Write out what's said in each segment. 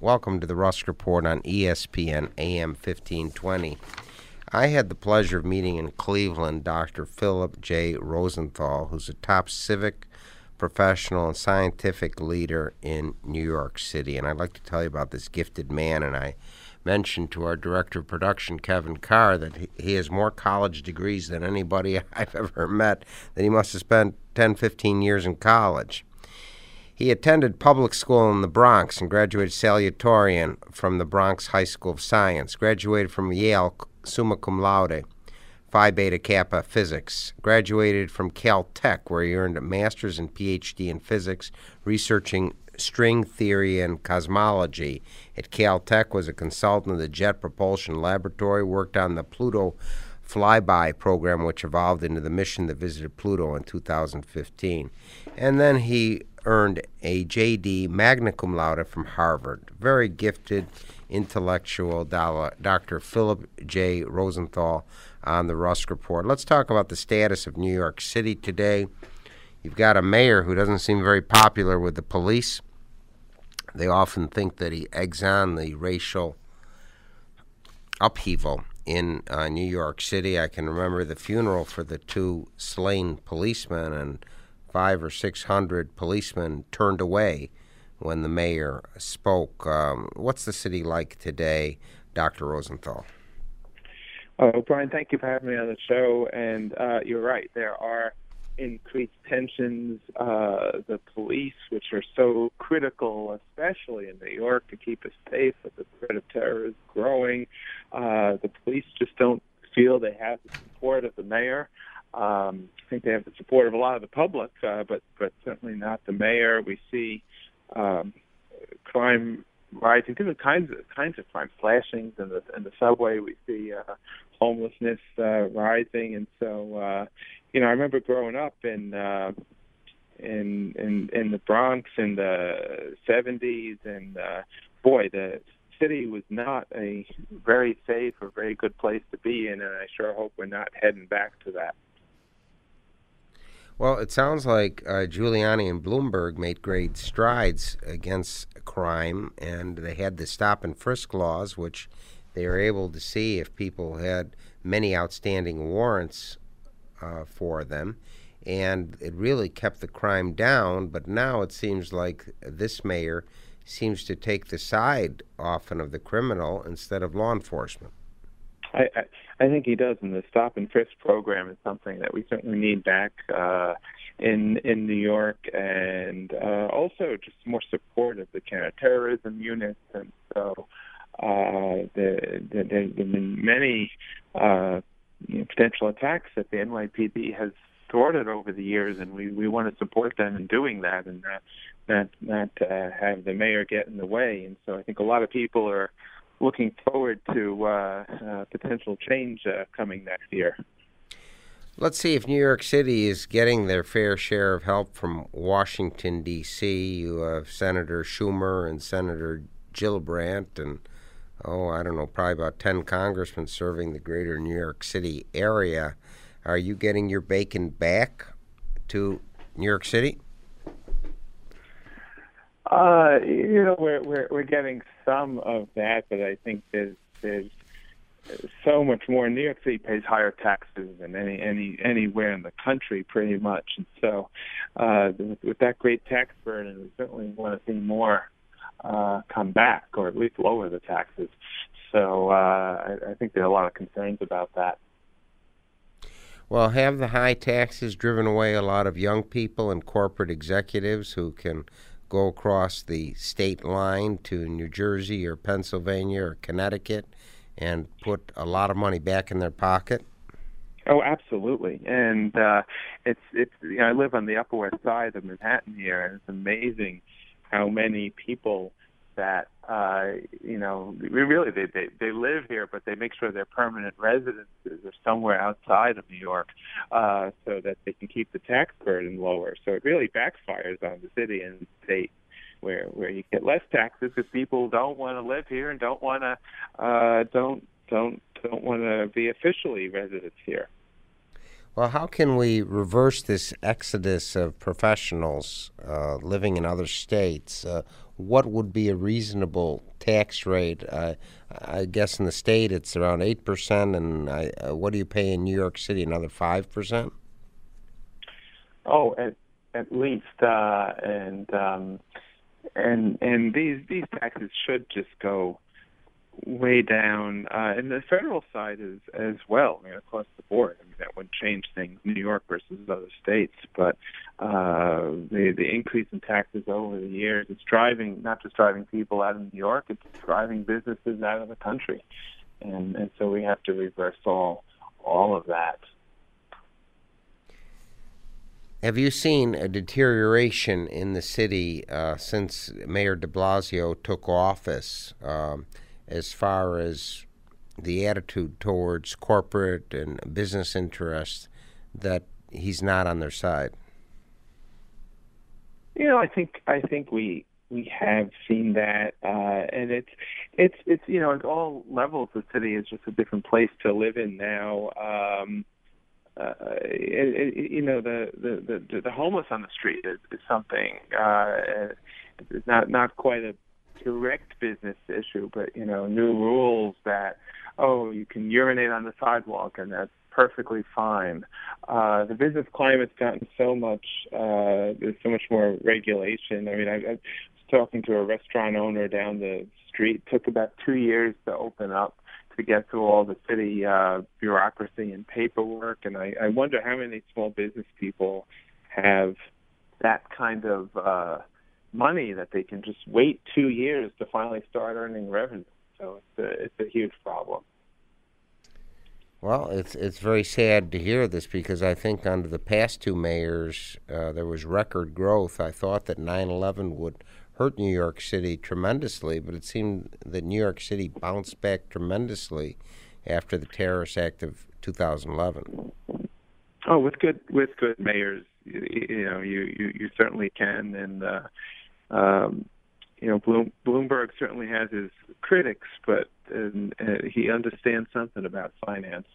Welcome to the Rusk Report on ESPN AM 1520. I had the pleasure of meeting in Cleveland Dr. Philip J. Rosenthal, who's a top civic, professional, and scientific leader in New York City. And I'd like to tell you about this gifted man. And I mentioned to our director of production, Kevin Carr, that he, has more college degrees than anybody I've ever met, that he must have spent 10, 15 years in college. He attended public school in the Bronx and graduated salutatorian from the Bronx High School of Science. Graduated from Yale summa cum laude, Phi Beta Kappa physics. Graduated from Caltech, where he earned a master's and PhD in physics, researching string theory and cosmology. At Caltech, was a consultant of the Jet Propulsion Laboratory. Worked on the Pluto flyby program, which evolved into the mission that visited Pluto in 2015. And then he earned a JD magna cum laude from Harvard. Very gifted, intellectual Dr. Philip J. Rosenthal on the Rusk Report. Let's talk about the status of New York City today. You've got a mayor who doesn't seem very popular with the police. They often think that he eggs on the racial upheaval in uh, New York City. I can remember the funeral for the two slain policemen, and five or six hundred policemen turned away when the mayor spoke. Um, what's the city like today, Dr. Rosenthal? Oh, Brian, thank you for having me on the show. And uh, you're right, there are increased tensions. Uh, the police, which are so critical, especially in New York, to keep us safe, but the threat of terror is growing. Uh, the police just don't feel they have the support of the mayor. Um, I think they have the support of a lot of the public, uh, but but certainly not the mayor. We see um, crime rising, different kinds of kinds of crime, flashings in the in the subway. We see uh, homelessness uh, rising, and so uh, you know, I remember growing up in uh, in in in the Bronx in the '70s, and uh, boy, the city was not a very safe or very good place to be in, and I sure hope we're not heading back to that. Well, it sounds like uh, Giuliani and Bloomberg made great strides against crime, and they had the stop and frisk laws, which they were able to see if people had many outstanding warrants uh, for them. And it really kept the crime down, but now it seems like this mayor seems to take the side often of the criminal instead of law enforcement. I, I, I think he does, and the stop and frisk program is something that we certainly need back uh, in in New York, and uh, also just more support of the counterterrorism units, and so uh, the, the, there have been many uh, potential attacks that the NYPD has thwarted over the years, and we we want to support them in doing that, and not not not uh, have the mayor get in the way. And so I think a lot of people are looking forward to uh, uh, potential change uh, coming next year. Let's see if New York City is getting their fair share of help from Washington, D.C. You have Senator Schumer and Senator Gillibrand, and oh, I don't know, probably about 10 congressmen serving the greater New York City area. Are you getting your bacon back to New York City? Uh, you know, we're we're we're getting some of that, but I think there's there's so much more. New York City pays higher taxes than any any anywhere in the country, pretty much. And so, uh, with, with that great tax burden, we certainly want to see more uh, come back, or at least lower the taxes. So, uh, I, I think there are a lot of concerns about that. Well, have the high taxes driven away a lot of young people and corporate executives who can go across the state line to New Jersey or Pennsylvania or Connecticut and put a lot of money back in their pocket? Oh, absolutely. And uh, it's it's you know I live on the Upper West Side of Manhattan here, and it's amazing how many people that uh, you know really they, they they live here, but they make sure their permanent residences are somewhere outside of New York, uh, so that they can keep the tax burden lower. So it really backfires on the city and state. Where where you get less taxes because people don't want to live here and don't want to uh, don't don't don't want to be officially residents here. Well, how can we reverse this exodus of professionals uh, living in other states? Uh, what would be a reasonable tax rate? Uh, I guess in the state it's around 8%, and I, uh, what do you pay in New York City? Another 5%? Oh, at, at least. Uh, and, um, and, and these, these taxes should just go way down, uh, and the federal side is as well. I mean, across the board. I that would change things, New York versus other states. But uh, the the increase in taxes over the years, it's driving not just driving people out of New York, it's driving businesses out of the country, and and so we have to reverse all all of that. Have you seen a deterioration in the city uh, since Mayor De Blasio took office? Um, as far as the attitude towards corporate and business interests that he's not on their side? You know, I think I think we we have seen that, uh, and it's it's it's you know at all levels the city is just a different place to live in now. Um, uh, it, it, you know the, the the the homeless on the street is, is something uh, it's not not quite a direct business issue, but you know, new rules that oh, you can urinate on the sidewalk and that's perfectly fine. Uh, the business climate's gotten so much uh, there's so much more regulation. I mean, I, I was talking to a restaurant owner down the street. It took about two years to open up to get through all the city uh, bureaucracy and paperwork, and I, I wonder how many small business people have that kind of uh, money that they can just wait two years to finally start earning revenue. So it's a, it's a huge problem. Well, it's it's very sad to hear this because I think under the past two mayors uh, there was record growth. I thought that 9/11 would hurt New York City tremendously, but it seemed that New York City bounced back tremendously after the terrorist act of 2011. Oh, with good with good mayors, you, you know, you, you you certainly can, and uh, um, you know, Bloom, Bloomberg certainly has his critics, but and, uh, he understands something about finance,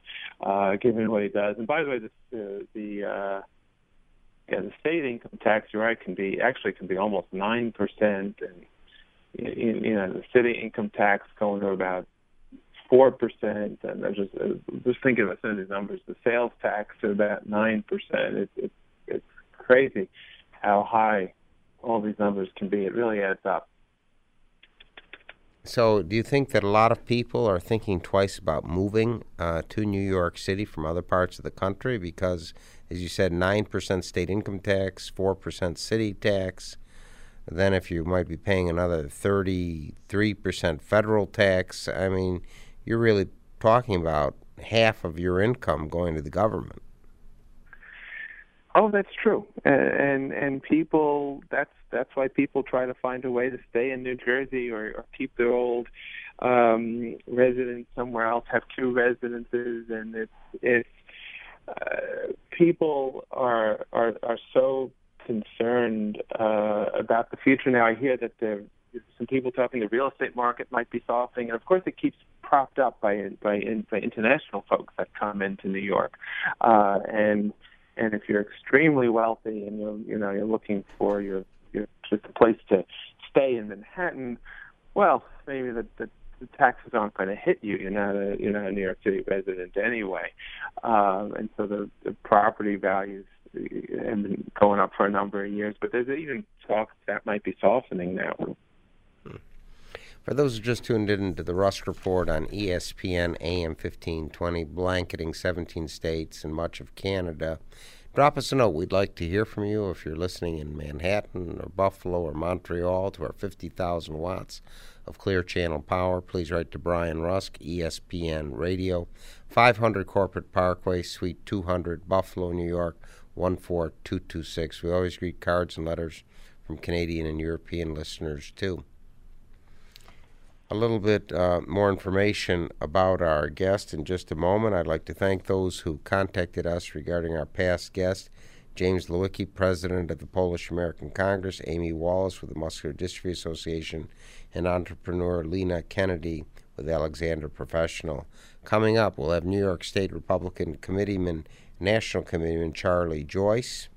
uh, given what he does. And by the way, the uh, the uh, yeah, the state income tax, you're right, can be actually can be almost nine percent, and you know, the city income tax going to about four percent. And I just uh, just thinking about some of these numbers. The sales tax at about nine percent. It's it, it's crazy how high all these numbers can be. It really adds up. So, do you think that a lot of people are thinking twice about moving uh, to New York City from other parts of the country? Because, as you said, 9% state income tax, 4% city tax. Then, if you might be paying another 33% federal tax, I mean, you're really talking about half of your income going to the government. Oh, that's true, and, and and people that's that's why people try to find a way to stay in New Jersey or, or keep their old um, residence somewhere else, have two residences, and it's it's uh, people are are are so concerned uh, about the future now. I hear that there some people talking the real estate market might be softening, and of course it keeps propped up by by, by international folks that come into New York, uh, and and if you're extremely wealthy and you're you know you're looking for your your just a place to stay in Manhattan, well, maybe the, the the taxes aren't going to hit you. You're not a you're not a New York City resident anyway, um, and so the, the property values have been going up for a number of years. But there's even talk that might be softening now. For those who just tuned in to the Rusk Report on ESPN AM 1520, blanketing 17 states and much of Canada, drop us a note. We'd like to hear from you if you're listening in Manhattan or Buffalo or Montreal to our 50,000 watts of clear channel power. Please write to Brian Rusk, ESPN Radio, 500 Corporate Parkway, Suite 200, Buffalo, New York, 14226. We always read cards and letters from Canadian and European listeners, too a little bit uh, more information about our guest in just a moment. I'd like to thank those who contacted us regarding our past guest. James Lewicki, president of the Polish American Congress, Amy Wallace with the Muscular Dystrophy Association, and entrepreneur Lena Kennedy with Alexander Professional. Coming up, we'll have New York State Republican Committeeman, National Committeeman Charlie Joyce.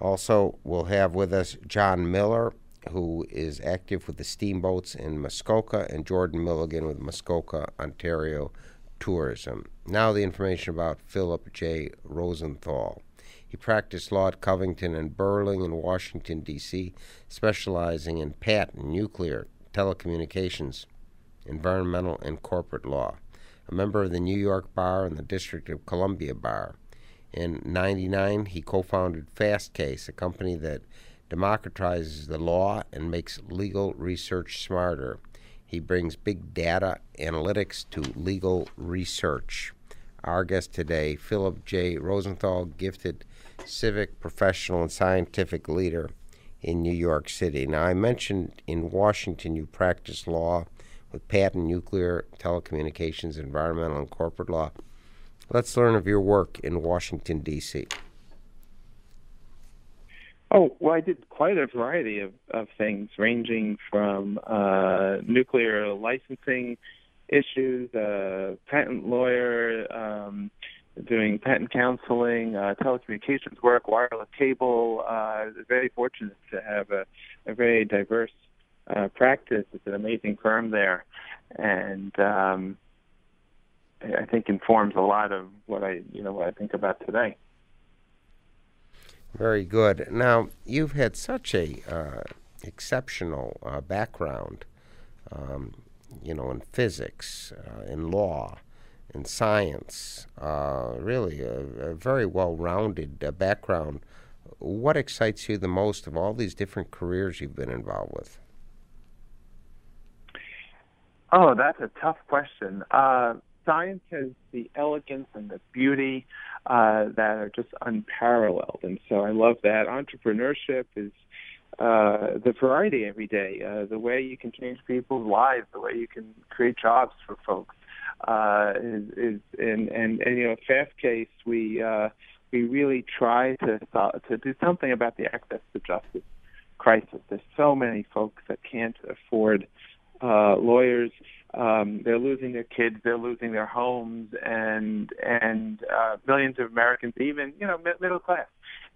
Also, we'll have with us John Miller, who is active with the Steamboats in Muskoka, and Jordan Milligan with Muskoka, Ontario Tourism. Now, the information about Philip J. Rosenthal. He practiced law at Covington and Burling in Washington, D.C., specializing in patent, nuclear, telecommunications, environmental, and corporate law. A member of the New York Bar and the District of Columbia Bar. In 99, he co founded Fastcase, a company that democratizes the law and makes legal research smarter. He brings big data analytics to legal research. Our guest today, Philip J. Rosenthal, gifted civic, professional, and scientific leader in New York City. Now, I mentioned in Washington you practice law with patent, nuclear, telecommunications, environmental, and corporate law. Let's learn of your work in Washington, D.C. Oh, well, I did quite a variety of, of things, ranging from uh, nuclear licensing issues, uh, patent lawyer, um, doing patent counseling, uh, telecommunications work, wireless cable. Uh, very fortunate to have a, a very diverse uh, practice. It's an amazing firm there, and um, I think informs a lot of what I, you know, what I think about today. Very good. Now you've had such a uh, exceptional uh, background, um, you know, in physics, uh, in law in science, uh, really a, a, very well rounded uh, background. What excites you the most of all these different careers you've been involved with? Oh, that's a tough question. Science has the elegance and the beauty uh, that are just unparalleled, and so I love that. Entrepreneurship is uh, the variety every day, uh, the way you can change people's lives, the way you can create jobs for folks uh, is, is and, and and you know Fastcase we uh, we really try to to do something about the access to justice crisis. There's so many folks that can't afford uh, lawyers. Um, they're losing their kids, they're losing their homes, and and uh, millions of Americans, even you know middle class,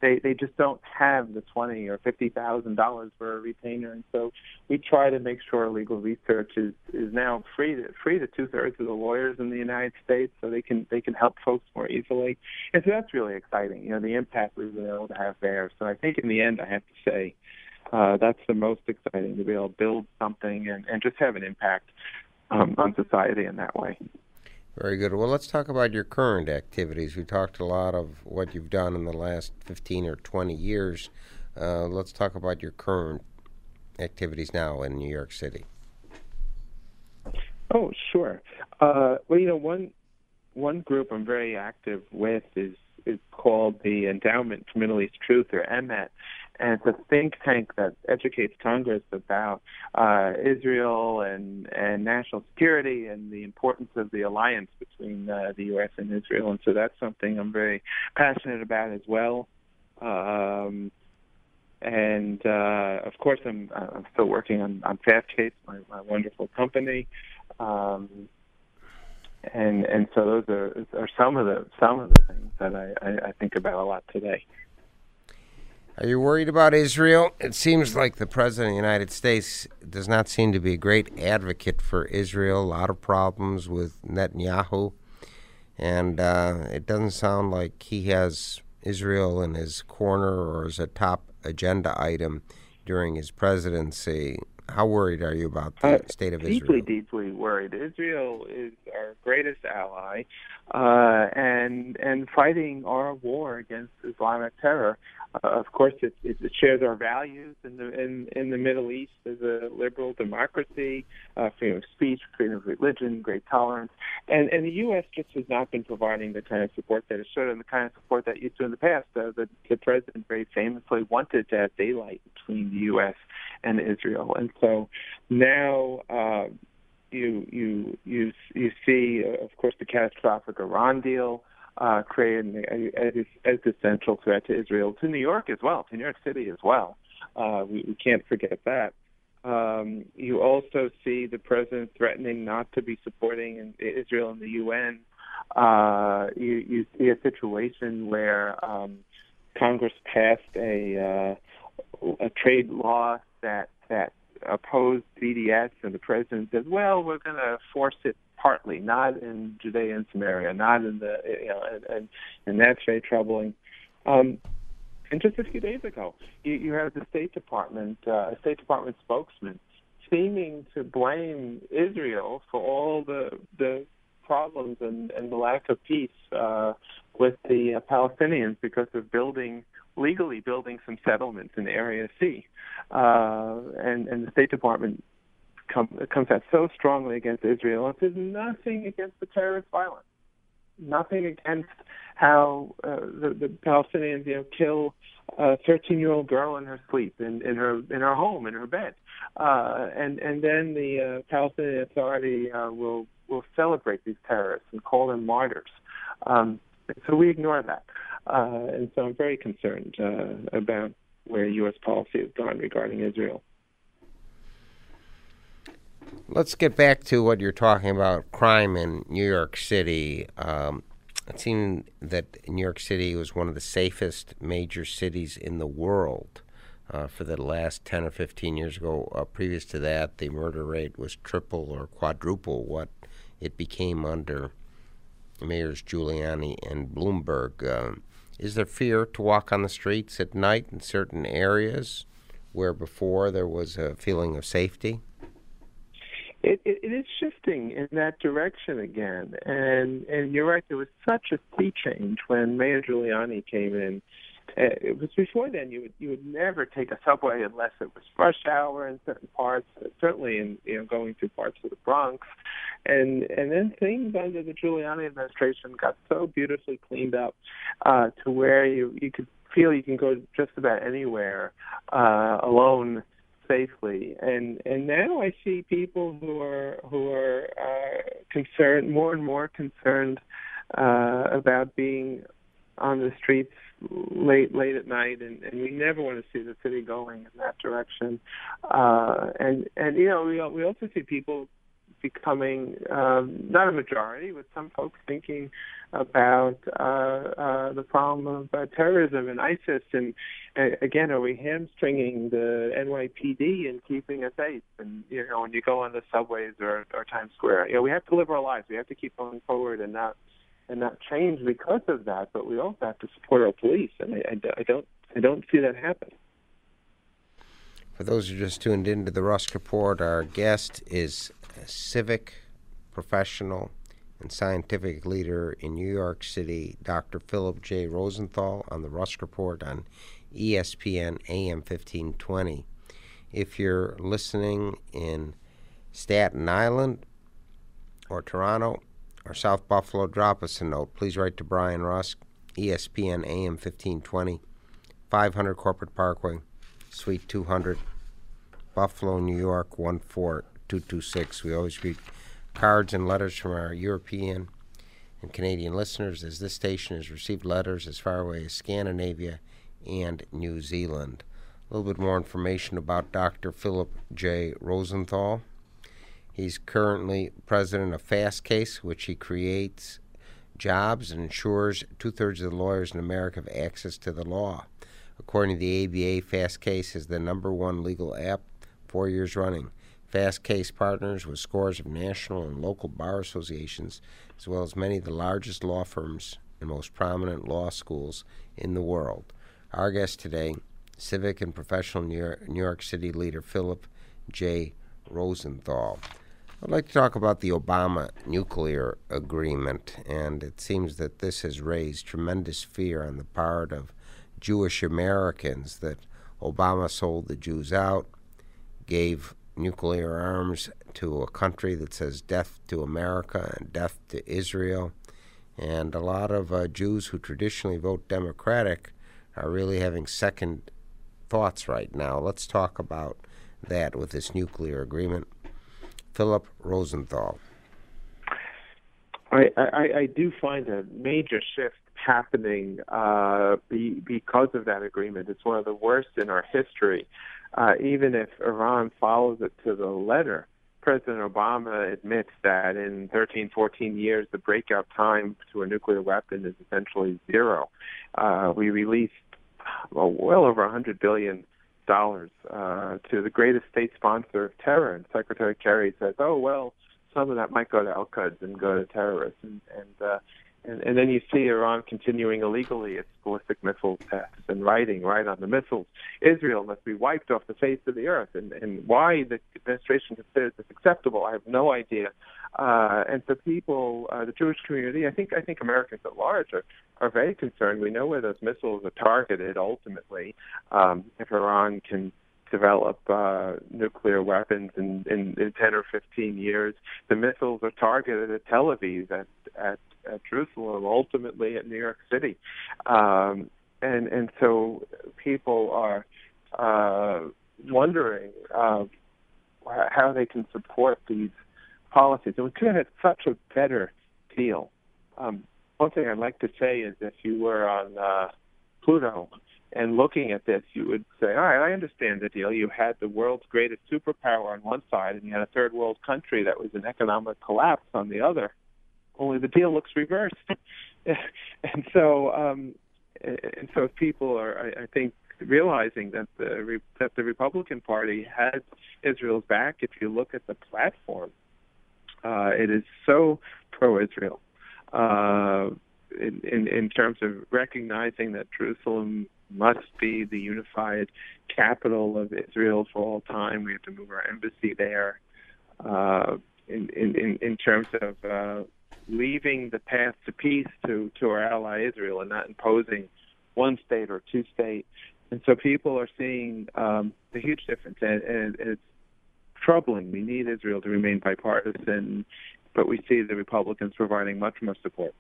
they they just don't have the twenty or fifty thousand dollars for a retainer, and so we try to make sure legal research is is now free to free to two thirds of the lawyers in the United States, so they can they can help folks more easily, and so that's really exciting. You know, the impact we've been able to have there. So I think in the end, I have to say. Uh, that's the most exciting to be able to build something and, and just have an impact um, on society in that way. Very good. Well, let's talk about your current activities. We talked a lot of what you've done in the last 15 or 20 years. Uh, let's talk about your current activities now in New York City. Oh, sure. Uh, well, you know, one one group I'm very active with is is called the Endowment for Middle East Truth, or EMET, and it's a think tank that educates Congress about uh, Israel and and national security and the importance of the alliance between uh, the U.S. and Israel. And so that's something I'm very passionate about as well. Um, and uh, of course, I'm I'm still working on on Fastcase, my, my wonderful company. Um, and and so those are are some of the some of the things that I, I, I think about a lot today. Are you worried about Israel? It seems like the President of the United States does not seem to be a great advocate for Israel. A lot of problems with Netanyahu. And uh, it doesn't sound like he has Israel in his corner or as a top agenda item during his presidency. How worried are you about the uh, state of deeply, Israel? Deeply, deeply worried. Israel is our greatest ally, uh, and and fighting our war against Islamic terror. Uh, of course, it, it, shares our values in the in, in the Middle East as a liberal democracy, uh, freedom of speech, freedom of religion, great tolerance, and and the U.S. just has not been providing the kind of support that it should, and the kind of support that it used to in the past. Uh, the the president very famously wanted to have daylight between the U.S. and Israel, and so now. Uh, you you you you see, uh, of course, the catastrophic Iran deal, uh, created an existential threat to Israel, to New York as well, to New York City as well. Uh, we, we can't forget that. Um, you also see the president threatening not to be supporting Israel in the UN. Uh, you, you see a situation where um, Congress passed a uh, a trade law that that opposed BDS, and the president said, "Well, we're going to force it partly, not in Judea and Samaria, not in the you know, and and, and that's very troubling." Um, and just a few days ago, you, you had the State Department, uh, a State Department spokesman, seeming to blame Israel for all the the problems and, and the lack of peace uh, with the uh, Palestinians because of building legally building some settlements in Area C, uh, and and the State Department come, comes out so strongly against Israel. And there's nothing against the terrorist violence, nothing against how uh, the, the Palestinians you know kill a 13 year old girl in her sleep in, in her in her home in her bed, uh, and and then the uh, Palestinian Authority uh, will will celebrate these terrorists and call them martyrs. Um, so we ignore that, uh, and so I'm very concerned uh, about where U.S. policy has gone regarding Israel. Let's get back to what you're talking about crime in New York City. Um, it seemed that New York City was one of the safest major cities in the world uh, for the last 10 or 15 years ago. Uh, previous to that, the murder rate was triple or quadruple what it became under Mayors Giuliani and Bloomberg. Uh, is there fear to walk on the streets at night in certain areas where before there was a feeling of safety? It, it, it is shifting in that direction again, and and you're right. There was such a sea change when Mayor Giuliani came in. Uh, it was before then you would you would never take a subway unless it was rush hour in certain parts, uh, certainly in you know going through parts of the Bronx, and and then things under the Giuliani administration got so beautifully cleaned up uh, to where you you could feel you can go just about anywhere uh, alone safely. And and now I see people who are who are uh, concerned, more and more concerned uh, about being on the streets late late at night, and, and we never want to see the city going in that direction. Uh, and and you know we we also see people becoming um, not a majority, but some folks thinking about uh, uh, the problem of uh, terrorism and ISIS. And uh, again, are we hamstringing the NYPD and keeping us safe? And you know, when you go on the subways or, or Times Square, you know, we have to live our lives. We have to keep going forward and not and not change because of that. But we also have to support our police, and I, I, I don't I don't see that happen. For those who just tuned into the Rusk Report, our guest is a civic professional and scientific leader in New York City, Dr. Philip J. Rosenthal, on the Rusk Report on ESPN AM 1520. If you're listening in Staten Island or Toronto or South Buffalo, drop us a note. Please write to Brian Rusk, ESPN AM 1520, 500 Corporate Parkway, Suite 200, Buffalo, New York 14226. We always read cards and letters from our European and Canadian listeners, as this station has received letters as far away as Scandinavia and New Zealand. A little bit more information about Dr. Philip J. Rosenthal. He's currently president of Fastcase, which he creates jobs and ensures two thirds of the lawyers in America have access to the law. According to the ABA, Fastcase is the number one legal app four years running. Fastcase partners with scores of national and local bar associations, as well as many of the largest law firms and most prominent law schools in the world. Our guest today, civic and professional New York, New York City leader Philip J. Rosenthal. I'd like to talk about the Obama nuclear agreement, and it seems that this has raised tremendous fear on the part of Jewish Americans that Obama sold the Jews out, gave nuclear arms to a country that says death to America and death to Israel. And a lot of uh, Jews who traditionally vote Democratic are really having second thoughts right now. Let's talk about that with this nuclear agreement. Philip Rosenthal. I, I, I do find a major shift happening uh, be, because of that agreement. It's one of the worst in our history. uh, even if Iran follows it to the letter, President Obama admits that in 13, 14 years, the breakout time to a nuclear weapon is essentially zero. Uh, we released well, well over 100 billion dollars uh, to the greatest state sponsor of terror, and Secretary Kerry says, "Oh well, some of that might go to Al Quds and go to terrorists," and, and uh, and, and then you see Iran continuing illegally its ballistic missile tests and writing right on the missiles. Israel must be wiped off the face of the earth. And, and why the administration considers this acceptable, I have no idea. Uh, and so people, uh, the Jewish community, I think, I think Americans at large are, are very concerned. We know where those missiles are targeted ultimately. Um, if Iran can develop uh, nuclear weapons in, in, in 10 or 15 years. The missiles are targeted at Tel Aviv, at, at, at Jerusalem, ultimately at New York City. Um, and, and so people are uh, wondering uh, how they can support these policies. And we could have had such a better deal. Um, one thing I'd like to say is if you were on uh, Pluto, and looking at this, you would say, all right, I understand the deal. You had the world's greatest superpower on one side, and you had a third world country that was in economic collapse on the other. Only the deal looks reversed. and so, um, and so people are, I, I think, realizing that the that the Republican Party has Israel's back. If you look at the platform, uh, it is so pro-Israel. Uh, in, in, in terms of recognizing that Jerusalem must be the unified capital of Israel for all time. We have to move our embassy there. Uh, in, in, in terms of uh, leaving the path to peace to, to our ally Israel and not imposing one state or two state. And so people are seeing um, the huge difference, and, and it's troubling. We need Israel to remain bipartisan, but we see the Republicans providing much more support.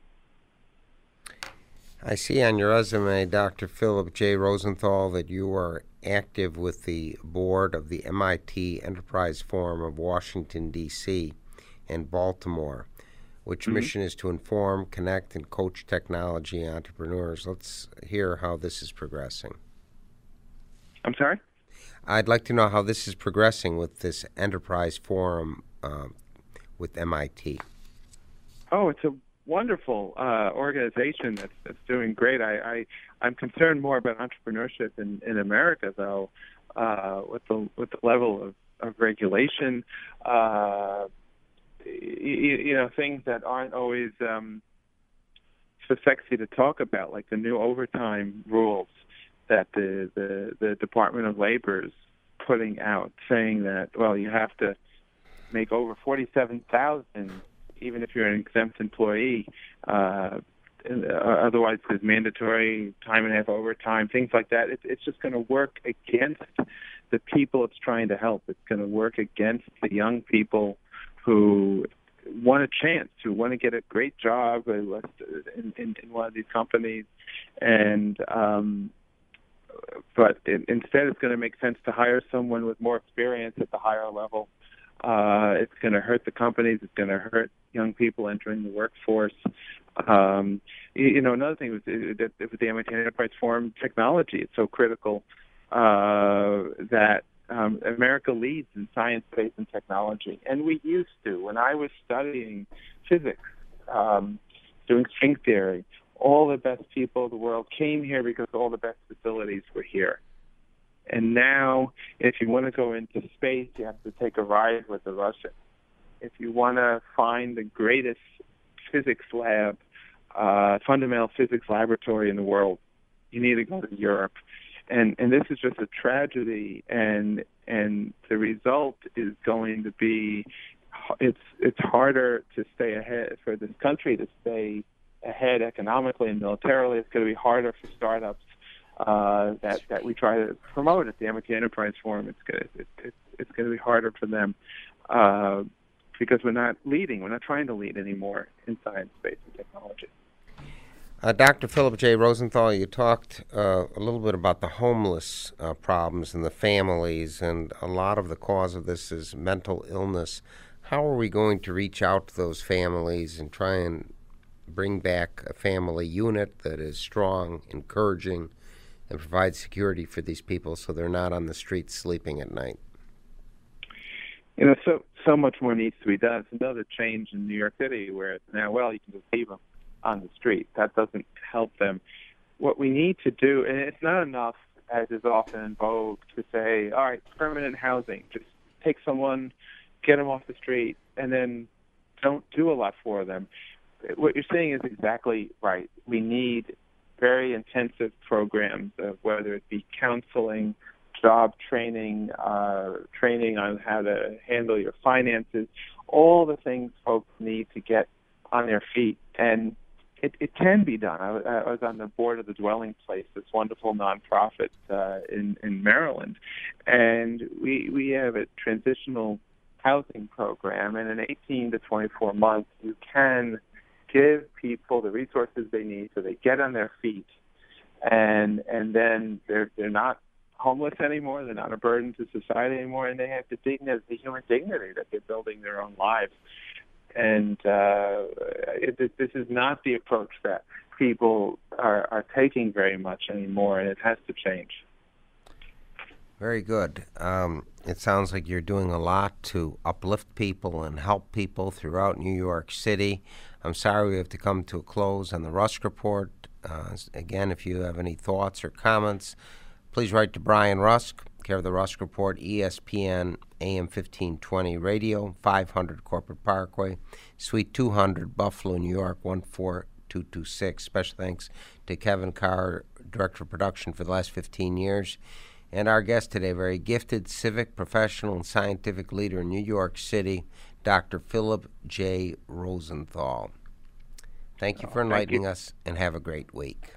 I see on your resume, Dr. Philip J. Rosenthal, that you are active with the board of the MIT Enterprise Forum of Washington, D.C. and Baltimore, which mm-hmm. mission is to inform, connect, and coach technology entrepreneurs. Let's hear how this is progressing. I'm sorry? I'd like to know how this is progressing with this Enterprise Forum uh, with MIT. Oh, it's a wonderful uh, organization that's, that's doing great. I, I I'm concerned more about entrepreneurship in, in America, though, uh, with the with the level of, of regulation. Uh, you, you know, things that aren't always um, so sexy to talk about, like the new overtime rules that the the, the Department of Labor is putting out, saying that well, you have to make over forty-seven thousand even if you're an exempt employee. Uh, otherwise, there's mandatory time and a half overtime, things like that. It, it's just going to work against the people it's trying to help. It's going to work against the young people who want a chance, who want to get a great job in, in, in one of these companies, and um, but it, instead, it's going to make sense to hire someone with more experience at the higher level uh, it's going to hurt the companies. It's going to hurt young people entering the workforce. Um, you, you know, another thing was that with the MIT Enterprise Forum technology, it's so critical uh, that um, America leads in science, space, and technology. And we used to. When I was studying physics, um, doing string theory, all the best people of the world came here because all the best facilities were here. And now, if you want to go into space, you have to take a ride with the Russians. If you want to find the greatest physics lab, uh, fundamental physics laboratory in the world, you need to go to Europe. And and this is just a tragedy. And and the result is going to be it's it's harder to stay ahead for this country to stay ahead economically and militarily. It's going to be harder for startups uh, that that we try to promote at the MIT Enterprise Forum. It's going it, it, it's going to be harder for them uh, because we're not leading. We're not trying to lead anymore in science, space, and technology. Uh, Dr. Philip J. Rosenthal, you talked uh, a little bit about the homeless uh, problems and the families, and a lot of the cause of this is mental illness. How are we going to reach out to those families and try and bring back a family unit that is strong, encouraging, and provide security for these people so they're not on the streets sleeping at night? You know, so so much more needs to be done. It's another change in New York City where now, well, you can just leave them on the street. That doesn't help them. What we need to do, and it's not enough, as is often in vogue, to say, all right, permanent housing. Just take someone, get them off the street, and then don't do a lot for them. What you're saying is exactly right. We need very intensive programs of whether it be counseling, job training, uh, training on how to handle your finances, all the things folks need to get on their feet. And it, it can be done. I, I was on the board of the Dwelling Place, this wonderful nonprofit uh, in in Maryland, and we we have a transitional housing program, and in 18 to 24 months, you can give people the resources they need so they get on their feet, and and then they're they're not homeless anymore. They're not a burden to society anymore, and they have the dignity, the human dignity that they're building their own lives. And uh, it, this is not the approach that people are, are taking very much anymore, and it has to change. Very good. Um, it sounds like you're doing a lot to uplift people and help people throughout New York City. I'm sorry we have to come to a close on the Rusk Report. Uh, again, if you have any thoughts or comments, please write to Brian Rusk, care of the Rusk Report, ESPN AM 1520 Radio, 500 Corporate Parkway, Suite 200, Buffalo, New York 14226. Special thanks to Kevin Carr, Director of Production for the last 15 years. And our guest today, a very gifted civic, professional, and scientific leader in New York City, Dr. Philip J. Rosenthal. Thank you oh, for oh, enlightening you. us and have a great week.